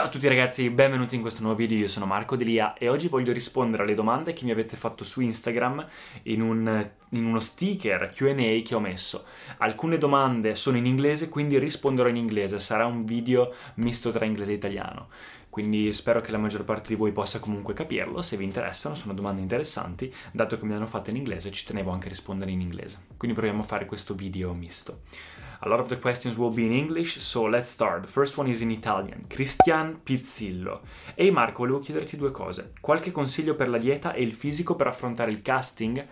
Ciao a tutti ragazzi, benvenuti in questo nuovo video, io sono Marco Delia e oggi voglio rispondere alle domande che mi avete fatto su Instagram in, un, in uno sticker Q&A che ho messo. Alcune domande sono in inglese, quindi risponderò in inglese, sarà un video misto tra inglese e italiano. Quindi spero che la maggior parte di voi possa comunque capirlo, se vi interessano, sono domande interessanti, dato che me le hanno fatte in inglese ci tenevo anche a rispondere in inglese. Quindi proviamo a fare questo video misto. A lot of the questions will be in English, so let's start. The first one is in Italian. Cristian Pizzillo. Ehi Marco, volevo chiederti due cose. Qualche consiglio per la dieta e il fisico per affrontare il casting?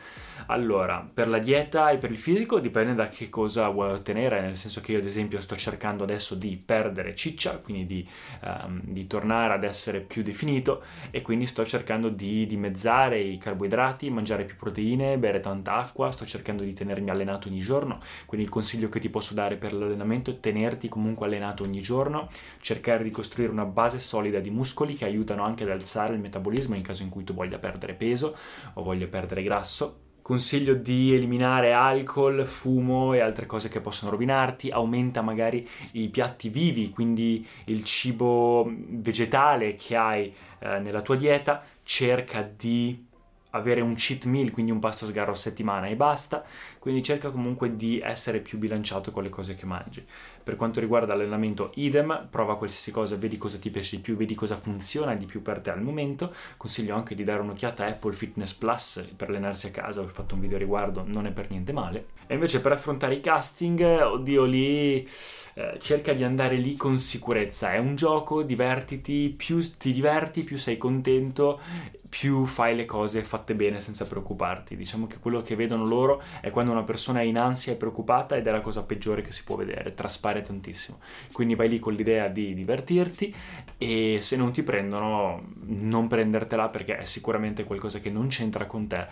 Allora, per la dieta e per il fisico dipende da che cosa vuoi ottenere, nel senso che io ad esempio sto cercando adesso di perdere ciccia, quindi di, um, di tornare ad essere più definito e quindi sto cercando di dimezzare i carboidrati, mangiare più proteine, bere tanta acqua, sto cercando di tenermi allenato ogni giorno, quindi il consiglio che ti posso dare per l'allenamento è tenerti comunque allenato ogni giorno, cercare di costruire una base solida di muscoli che aiutano anche ad alzare il metabolismo in caso in cui tu voglia perdere peso o voglia perdere grasso consiglio di eliminare alcol, fumo e altre cose che possono rovinarti, aumenta magari i piatti vivi, quindi il cibo vegetale che hai eh, nella tua dieta, cerca di avere un cheat meal, quindi un pasto sgarro a settimana e basta, quindi cerca comunque di essere più bilanciato con le cose che mangi. Per quanto riguarda l'allenamento, idem, prova qualsiasi cosa, vedi cosa ti piace di più, vedi cosa funziona di più per te al momento. Consiglio anche di dare un'occhiata a Apple Fitness Plus per allenarsi a casa, ho fatto un video a riguardo, non è per niente male. E invece per affrontare i casting, oddio lì, eh, cerca di andare lì con sicurezza, è un gioco, divertiti, più ti diverti, più sei contento, più fai le cose fatte bene senza preoccuparti. Diciamo che quello che vedono loro è quando una persona è in ansia e preoccupata ed è la cosa peggiore che si può vedere, traspare tantissimo. Quindi vai lì con l'idea di divertirti e se non ti prendono non prendertela perché è sicuramente qualcosa che non c'entra con te.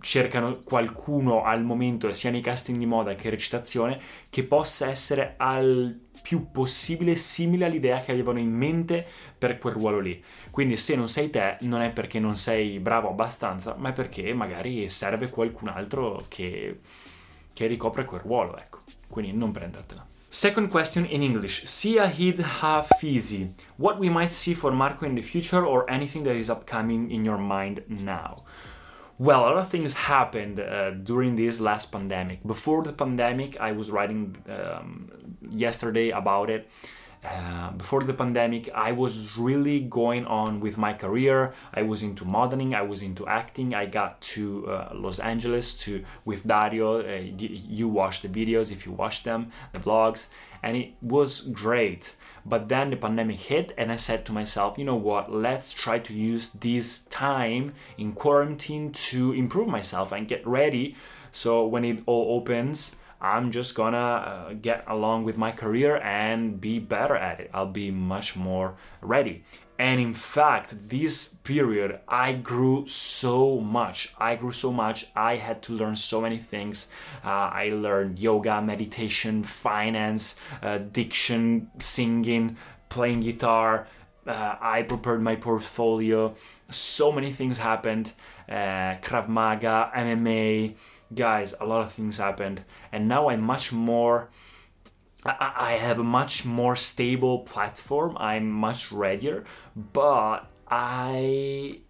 Cercano qualcuno al momento, sia nei casting di moda che recitazione, che possa essere al più possibile simile all'idea che avevano in mente per quel ruolo lì. Quindi se non sei te non è perché non sei bravo abbastanza, ma è perché magari serve qualcun altro che, che ricopre quel ruolo, ecco. Quindi non prendertela. Second question in English. Siahid Hafizi. What we might see for Marco in the future or anything that is upcoming in your mind now? Well, a lot of things happened uh, during this last pandemic. Before the pandemic, I was writing um, yesterday about it. Uh, before the pandemic, I was really going on with my career. I was into modeling. I was into acting. I got to uh, Los Angeles to with Dario. Uh, you watch the videos if you watch them, the vlogs, and it was great. But then the pandemic hit, and I said to myself, you know what? Let's try to use this time in quarantine to improve myself and get ready. So when it all opens, I'm just gonna uh, get along with my career and be better at it. I'll be much more ready. And in fact, this period, I grew so much. I grew so much. I had to learn so many things. Uh, I learned yoga, meditation, finance, uh, diction, singing, playing guitar. Uh, I prepared my portfolio. So many things happened. Uh, Krav Maga, MMA. Guys, a lot of things happened. And now I'm much more I have a much more stable platform. I'm much readier, but I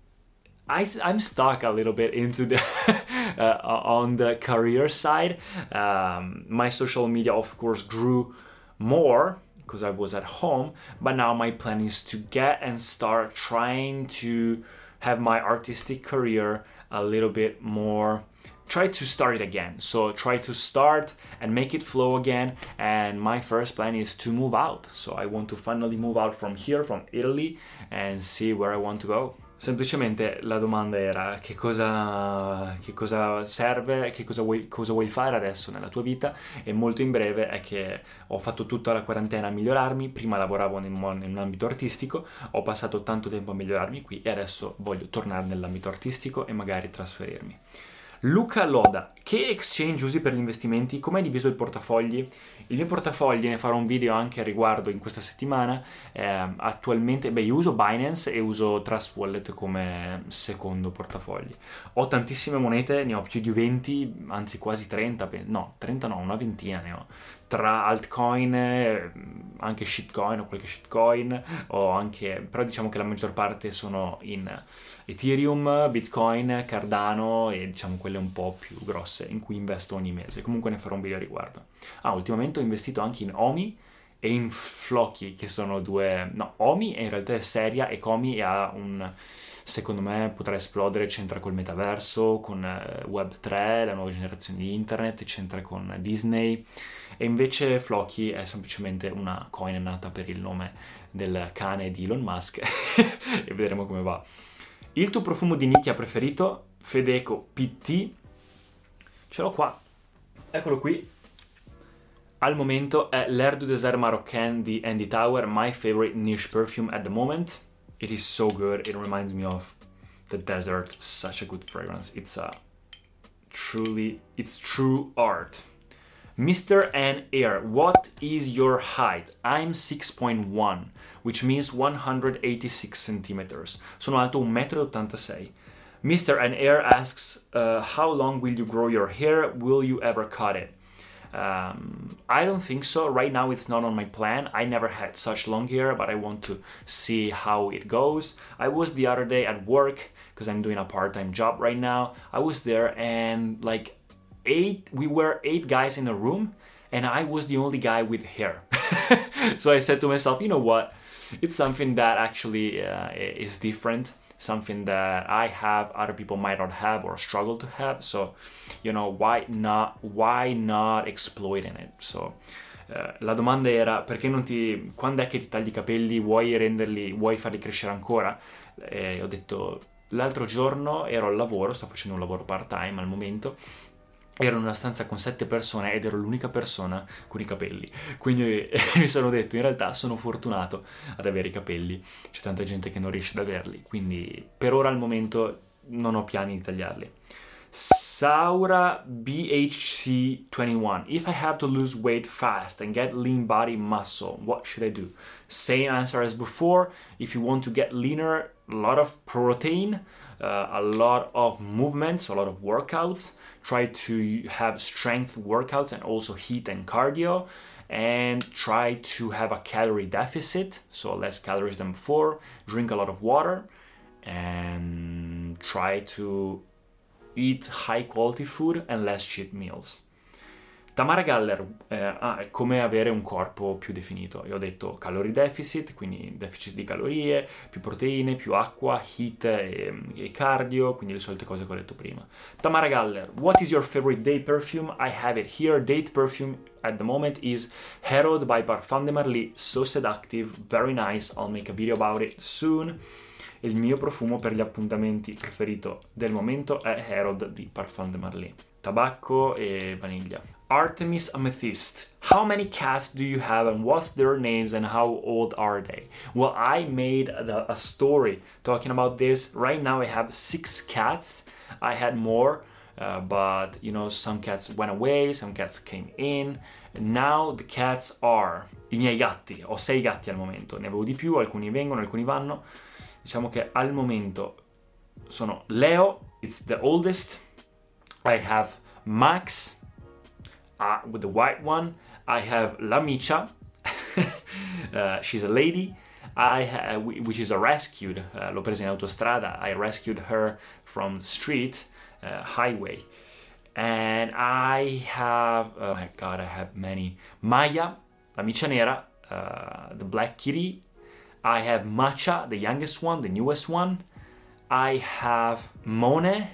I, I'm stuck a little bit into the uh, on the career side. Um, my social media, of course, grew more because I was at home, but now my plan is to get and start trying to have my artistic career a little bit more try to start it again. So try to start and make it flow again. And my first plan is to move out. So I want to finally move out from here, from Italy, and see where I want to go. Semplicemente la domanda era che cosa, che cosa serve, che cosa vuoi, cosa vuoi, fare adesso nella tua vita e molto in breve è che ho fatto tutta la quarantena a migliorarmi, prima lavoravo in, in un ambito artistico, ho passato tanto tempo a migliorarmi qui e adesso voglio tornare nell'ambito artistico e magari trasferirmi. Luca Loda, che exchange usi per gli investimenti? Hai diviso il portafogli? Il mio portafogli, ne farò un video anche a riguardo in questa settimana, eh, attualmente, beh, io uso Binance e uso Trust Wallet come secondo portafogli. Ho tantissime monete, ne ho più di 20, anzi quasi 30, no, 30 no, una ventina ne ho tra altcoin, anche shitcoin o qualche shitcoin, o anche, però diciamo che la maggior parte sono in Ethereum, Bitcoin, Cardano e diciamo quelle un po' più grosse in cui investo ogni mese. Comunque ne farò un video a riguardo. Ah, ultimamente ho investito anche in Omi e in Flocky, che sono due... No, Omi in realtà è seria e Komi ha un secondo me potrà esplodere, c'entra col metaverso, con eh, Web3, la nuova generazione di internet, c'entra con Disney e invece Flocky è semplicemente una coin nata per il nome del cane di Elon Musk e vedremo come va. Il tuo profumo di nicchia preferito? Fedeco PT. Ce l'ho qua. Eccolo qui. Al momento è l'Air du Désert Marocain di Andy Tower, my favorite niche perfume at the moment. It is so good. It reminds me of the desert. Such a good fragrance. It's a truly, it's true art. Mr. N Air, what is your height? I'm 6.1, which means 186 centimeters. Sono alto 1,86 m. Mr. N Air asks, uh, how long will you grow your hair? Will you ever cut it? Um, I don't think so. Right now, it's not on my plan. I never had such long hair, but I want to see how it goes. I was the other day at work because I'm doing a part time job right now. I was there and like eight we were eight guys in a room and I was the only guy with hair. so I said to myself, you know what? It's something that actually uh, is different, something that I have, other people might not have or struggle to have. So, you know, why not? Why not exploiting it? So. Uh, la domanda era perché non ti quando è che ti tagli i capelli vuoi renderli vuoi farli crescere ancora e ho detto l'altro giorno ero al lavoro sto facendo un lavoro part time al momento ero in una stanza con sette persone ed ero l'unica persona con i capelli. Quindi mi sono detto, in realtà sono fortunato ad avere i capelli. C'è tanta gente che non riesce ad averli, quindi per ora al momento non ho piani di tagliarli. Saura BHC21. If I have to lose weight fast and get lean body muscle, what should I do? Same answer as before. If you want to get leaner, a lot of protein, uh, a lot of movements, a lot of workouts. Try to have strength workouts and also heat and cardio. And try to have a calorie deficit, so less calories than before. Drink a lot of water and try to eat high quality food and less cheat meals. Tamara Galler, eh, ah, come avere un corpo più definito. Io ho detto calorie deficit, quindi deficit di calorie, più proteine, più acqua, heat e, e, cardio, quindi le solite cose che ho detto prima. Tamara Galler, what is your favorite date perfume? I have it here. Date perfume at the moment is Herod by Parfum de Marly, so seductive, very nice. I'll make a video about it soon. Il mio profumo per gli appuntamenti preferito del momento è Herod di Parfum de Marly. Tabacco e vaniglia. Artemis Amethyst. How many cats do you have and what's their names and how old are they? Well, I made a, a story talking about this. Right now I have six cats. I had more, uh, but you know, some cats went away, some cats came in. And now the cats are i miei gatti. Ho sei gatti al momento, ne avevo di più, alcuni vengono, alcuni vanno. Diciamo che al momento sono Leo, it's the oldest. I have Max, uh, with the white one, I have La Micha. uh, she's a lady. I ha- which is a rescued. Uh, l'ho presa in autostrada. I rescued her from the street, uh, highway. And I have, oh my god, I have many. Maya, la Micia Nera, uh, the Black Kitty. I have Macha, the youngest one, the newest one. I have Mone,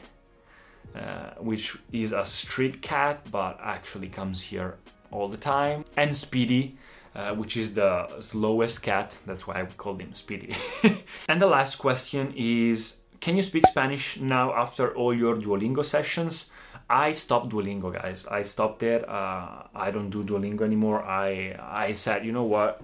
uh, which is a street cat but actually comes here all the time. And Speedy, uh, which is the slowest cat. That's why I called him Speedy. and the last question is Can you speak Spanish now after all your Duolingo sessions? I stopped Duolingo, guys. I stopped it. Uh, I don't do Duolingo anymore. I I said, you know what?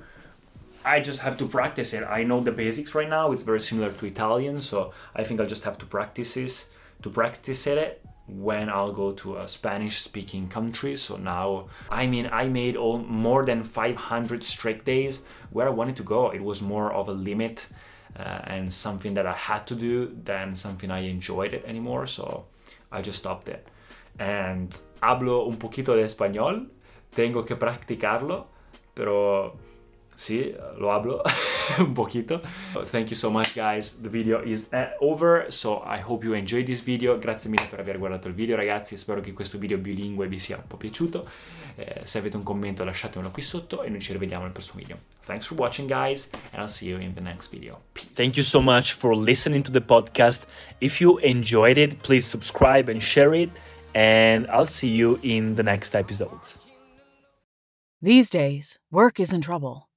I just have to practice it. I know the basics right now. It's very similar to Italian, so I think I'll just have to practice this to practice it when I'll go to a Spanish speaking country. So now, I mean, I made all more than 500 straight days where I wanted to go. It was more of a limit uh, and something that I had to do than something I enjoyed it anymore. So I just stopped it. And hablo un poquito de español, tengo que practicarlo, pero Sí, lo hablo un poquito. Thank you so much guys. The video is uh, over, so I hope you enjoyed this video. Grazie mille per aver guardato il video ragazzi, spero che questo video bilingue vi sia un po' piaciuto. Eh, se avete un commento lasciatemelo qui sotto e noi ci rivediamo nel prossimo video. Thanks for watching guys and I'll see you in the next video. Peace. Thank you so much for listening to the podcast. If you enjoyed it, please subscribe and share it and I'll see you in the next episodes. These days, work is in trouble.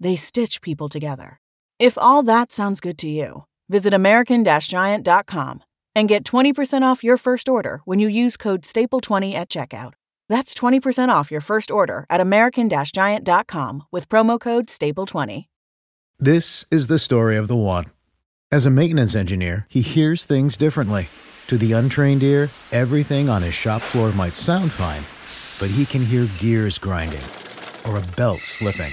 they stitch people together. If all that sounds good to you, visit American Giant.com and get 20% off your first order when you use code STAPLE20 at checkout. That's 20% off your first order at American Giant.com with promo code STAPLE20. This is the story of the one. As a maintenance engineer, he hears things differently. To the untrained ear, everything on his shop floor might sound fine, but he can hear gears grinding or a belt slipping.